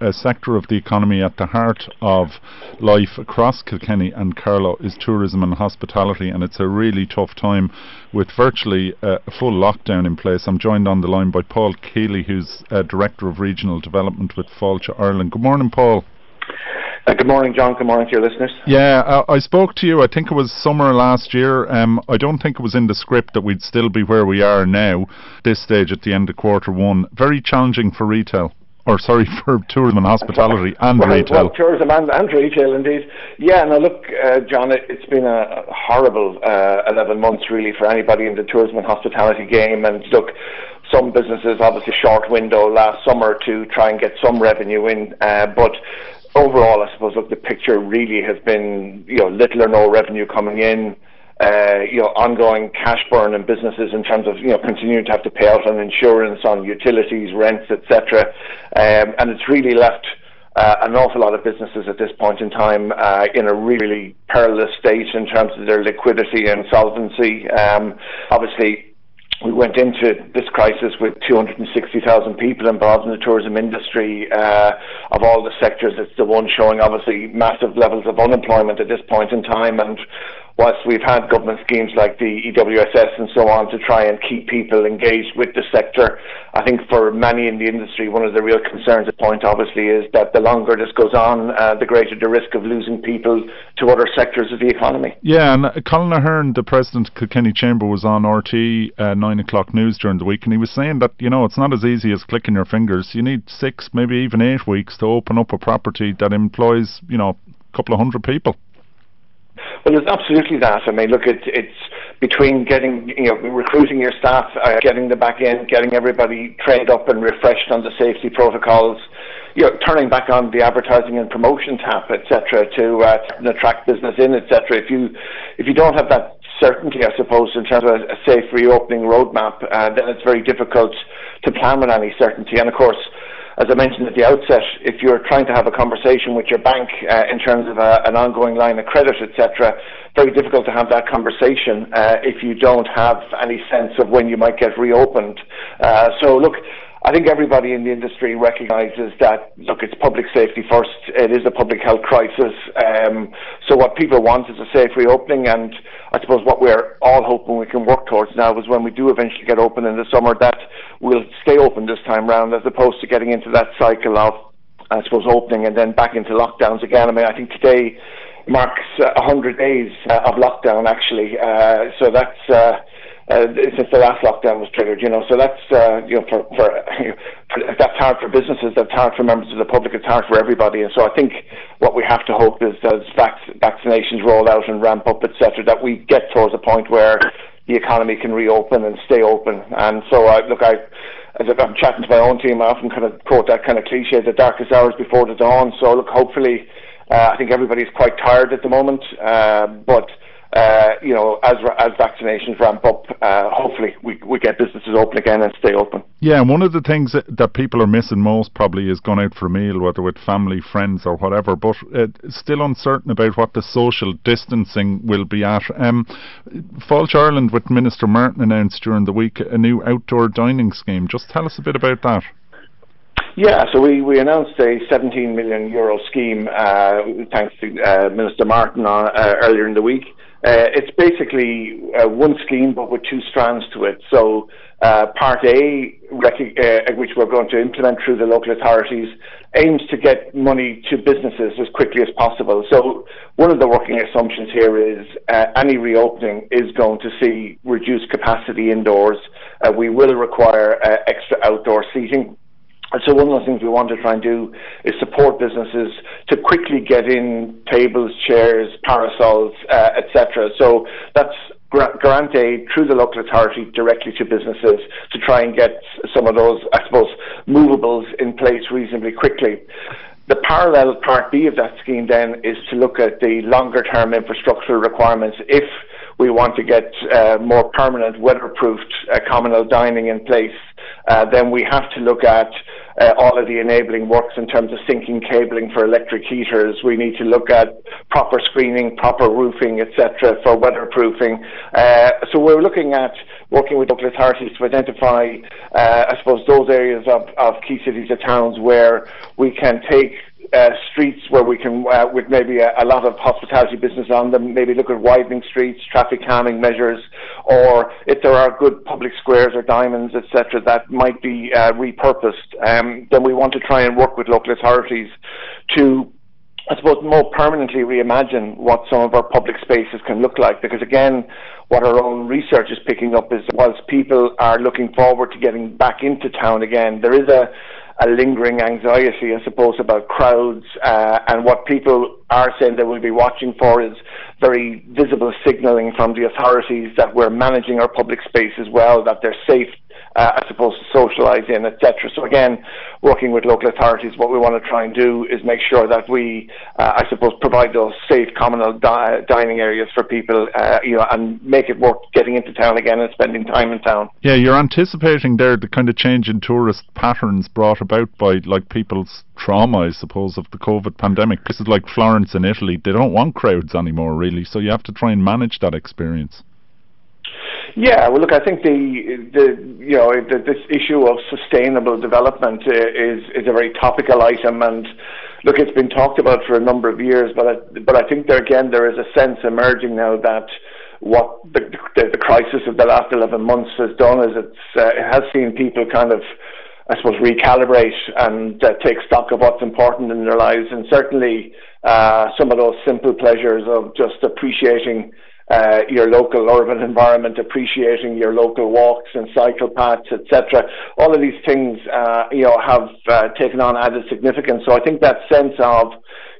a sector of the economy at the heart of life across Kilkenny and Carlow is tourism and hospitality, and it's a really tough time with virtually a full lockdown in place. I'm joined on the line by Paul Keeley, who's uh, Director of Regional Development with Fáilte Ireland. Good morning, Paul. Uh, good morning, John. Good morning to your listeners. Yeah, uh, I spoke to you. I think it was summer last year. Um, I don't think it was in the script that we'd still be where we are now, this stage at the end of quarter one. Very challenging for retail or sorry, for tourism and hospitality and well, retail. Well, tourism and, and retail, indeed. Yeah, now look, uh, John, it, has been a horrible uh, 11 months really for anybody in the tourism and hospitality game. And look, some businesses obviously short window last summer to try and get some revenue in, uh, but overall, I suppose, look, the picture really has been, you know, little or no revenue coming in you know, ongoing cash burn in businesses in terms of, you know, continuing to have to pay out on insurance, on utilities, rents, etc. Um, and it's really left uh, an awful lot of businesses at this point in time uh, in a really perilous state in terms of their liquidity and solvency. Um, obviously, we went into this crisis with 260,000 people involved in the tourism industry. Uh, of all the sectors, it's the one showing obviously massive levels of unemployment at this point in time. And whilst we've had government schemes like the EWSS and so on to try and keep people engaged with the sector, I think for many in the industry, one of the real concerns at point obviously is that the longer this goes on, uh, the greater the risk of losing people to other sectors of the economy. Yeah, and uh, Colin Ahern, the president of Kilkenny Chamber, was on RTÉ uh, nine o'clock news during the week, and he was saying that you know it's not as easy as clicking your fingers. You need six, maybe even eight weeks to open up a property that employs you know a couple of hundred people. Well, there's absolutely that. I mean, look, it's it's between getting you know recruiting your staff, uh, getting them back in, getting everybody trained up and refreshed on the safety protocols. You know, turning back on the advertising and promotion tap, etc., to uh, attract business in, etc. If you if you don't have that certainty, I suppose, in terms of a, a safe reopening roadmap, uh, then it's very difficult to plan with any certainty. And of course, as I mentioned at the outset, if you're trying to have a conversation with your bank uh, in terms of a, an ongoing line of credit, etc., very difficult to have that conversation uh, if you don't have any sense of when you might get reopened. Uh, so, look, I think everybody in the industry recognises that, look, it's public safety first. It is a public health crisis. Um, so what people want is a safe reopening, and I suppose what we're all hoping we can work towards now is when we do eventually get open in the summer, that we'll stay open this time round, as opposed to getting into that cycle of, I suppose, opening and then back into lockdowns again. I mean, I think today marks uh, 100 days uh, of lockdown, actually. Uh, so that's uh, since the last lockdown was triggered. You know, so that's uh, you know for, for, for that's hard for businesses, that's hard for members of the public, it's hard for everybody. And so I think what we have to hope is as vac- vaccinations roll out and ramp up, etc., that we get towards a point where the economy can reopen and stay open. And so I look, I as I'm chatting to my own team, I often kind of quote that kind of cliche: "The darkest hours before the dawn." So look, hopefully, uh, I think everybody's quite tired at the moment, uh, but you know, as as vaccinations ramp up, uh, hopefully we we get businesses open again and stay open. Yeah, and one of the things that, that people are missing most probably is going out for a meal, whether with family, friends, or whatever. But uh, still uncertain about what the social distancing will be at. Um, Fáilte Ireland with Minister Martin announced during the week a new outdoor dining scheme. Just tell us a bit about that. Yeah, so we, we announced a 17 million euro scheme uh, thanks to uh, Minister Martin uh, earlier in the week. Uh, it's basically uh, one scheme but with two strands to it. So uh, part A, uh, which we're going to implement through the local authorities, aims to get money to businesses as quickly as possible. So one of the working assumptions here is uh, any reopening is going to see reduced capacity indoors. Uh, we will require extra outdoor seating and so one of the things we want to try and do is support businesses to quickly get in tables, chairs, parasols, uh, etc. So that's grant aid through the local authority directly to businesses to try and get some of those, I suppose, movables in place reasonably quickly. The parallel part B of that scheme then is to look at the longer term infrastructural requirements if we want to get uh, more permanent weatherproofed uh, communal dining in place, uh, then we have to look at uh, all of the enabling works in terms of sinking cabling for electric heaters. We need to look at proper screening, proper roofing, etc., for weatherproofing. Uh, so we're looking at working with local authorities to identify, uh, I suppose, those areas of, of key cities or towns where we can take uh, streets where we can, uh, with maybe a, a, lot of hospitality business on them, maybe look at widening streets, traffic calming measures, or if there are good public squares or diamonds, etc., that might be uh, repurposed, um, then we want to try and work with local authorities to I suppose more permanently reimagine what some of our public spaces can look like because again what our own research is picking up is whilst people are looking forward to getting back into town again there is a a lingering anxiety, I suppose, about crowds. Uh, and what people are saying they will be watching for is very visible signalling from the authorities that we're managing our public space as well, that they're safe I suppose, to socialise in, etc. So again, working with local authorities, what we want to try and do is make sure that we, uh, I suppose, provide those safe communal di- dining areas for people, uh, you know, and make it worth getting into town again and spending time in town. Yeah, you're anticipating there the kind of change in tourist patterns brought about by like people's trauma, I suppose, of the COVID pandemic. Places like Florence in Italy, they don't want crowds anymore, really. So you have to try and manage that experience. Yeah, well, look, I think the the you know the, this issue of sustainable development is is a very topical item, and look, it's been talked about for a number of years, but I, but I think there again there is a sense emerging now that what the, the, the crisis of the last 11 months has done is it's uh, it has seen people kind of I suppose recalibrate and uh, take stock of what's important in their lives, and certainly uh, some of those simple pleasures of just appreciating uh, your local urban environment, appreciating your local walks and cycle paths, etc. All of these things, uh, you know, have uh, taken on added significance. So I think that sense of,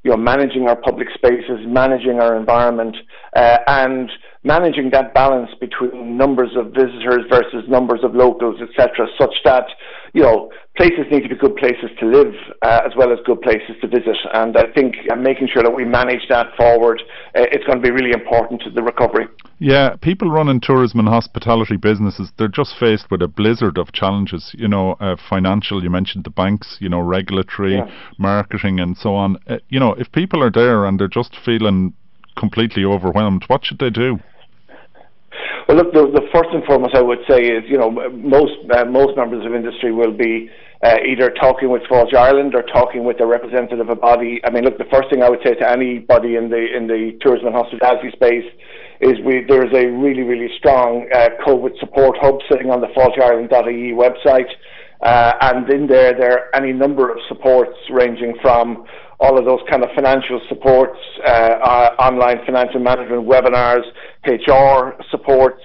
you know, managing our public spaces, managing our environment, uh, and managing that balance between numbers of visitors versus numbers of locals, etc., such that you know places need to be good places to live uh, as well as good places to visit. And I think uh, making sure that we manage that forward, uh, it's going to be really important to the recovery. Yeah, people running tourism and hospitality businesses, they're just faced with a blizzard of challenges. You know, uh, financial. You mentioned the banks. You know, regulatory, yeah. marketing, and so on. Uh, you know, if people are there and they're just feeling completely overwhelmed, what should they do? Well, look, the, the first and foremost I would say is, you know, most uh, most members of industry will be uh, either talking with Fáilte Ireland or talking with a representative of a body. I mean, look, the first thing I would say to anybody in the in the tourism and hospitality space is we there is a really really strong uh, COVID support hub sitting on the fáilteireland.ie website. Uh, and in there, there are any number of supports ranging from all of those kind of financial supports, uh, uh, online financial management webinars, HR supports,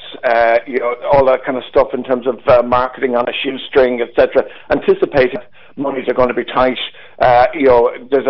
you know, all that kind of stuff in terms of marketing on a shoestring, etc. Anticipating monies are going to be tight. You know, there's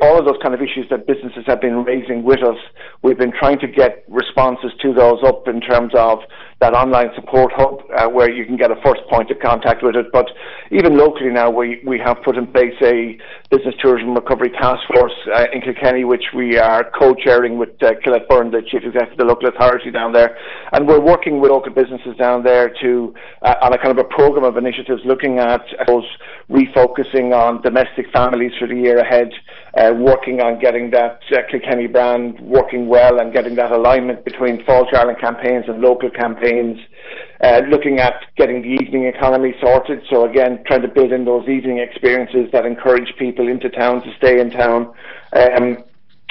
all of those kind of issues that businesses have been raising with us. We've been trying to get responses to those up in terms of that online support hub uh, where you can get a first point of contact with it. But even locally now, we, we have put in place a business tourism recovery task force uh, in Kilkenny, which we are co-chairing with uh, Colette Byrne, the chief executive of the local authority down there, and we're working with local businesses down there to uh, on a kind of a program of initiatives looking at those refocusing on domestic families for the year ahead, uh, working on getting that uh, Kilkenny brand working well and getting that alignment between Fáilte Ireland campaigns and local campaigns. Uh, looking at getting the evening economy sorted. So again, trying to build in those evening experiences that encourage people into town to stay in town. Um,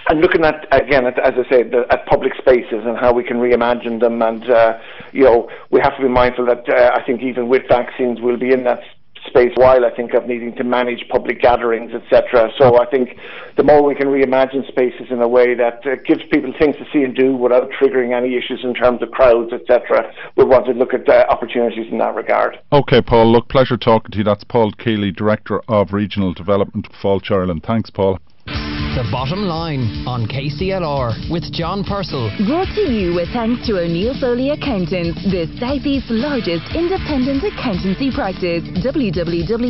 and looking at again, at, as I said, the, at public spaces and how we can reimagine them, and uh, you know, we have to be mindful that uh, I think even with vaccines, we'll be in that space while I think of needing to manage public gatherings, etc. So I think the more we can reimagine spaces in a way that uh, gives people things to see and do without triggering any issues in terms of crowds, etc., we want to look at uh, opportunities in that regard. Okay, Paul. Look, pleasure talking to you. That's Paul Keeley, Director of Regional Development, Fáilte Ireland. Thanks, Paul. The Bottom Line on KCLR with John Purcell. Brought to you with thanks to O'Neill Foley Accountants, the Southeast's largest independent accountancy practice. www.onf.ie.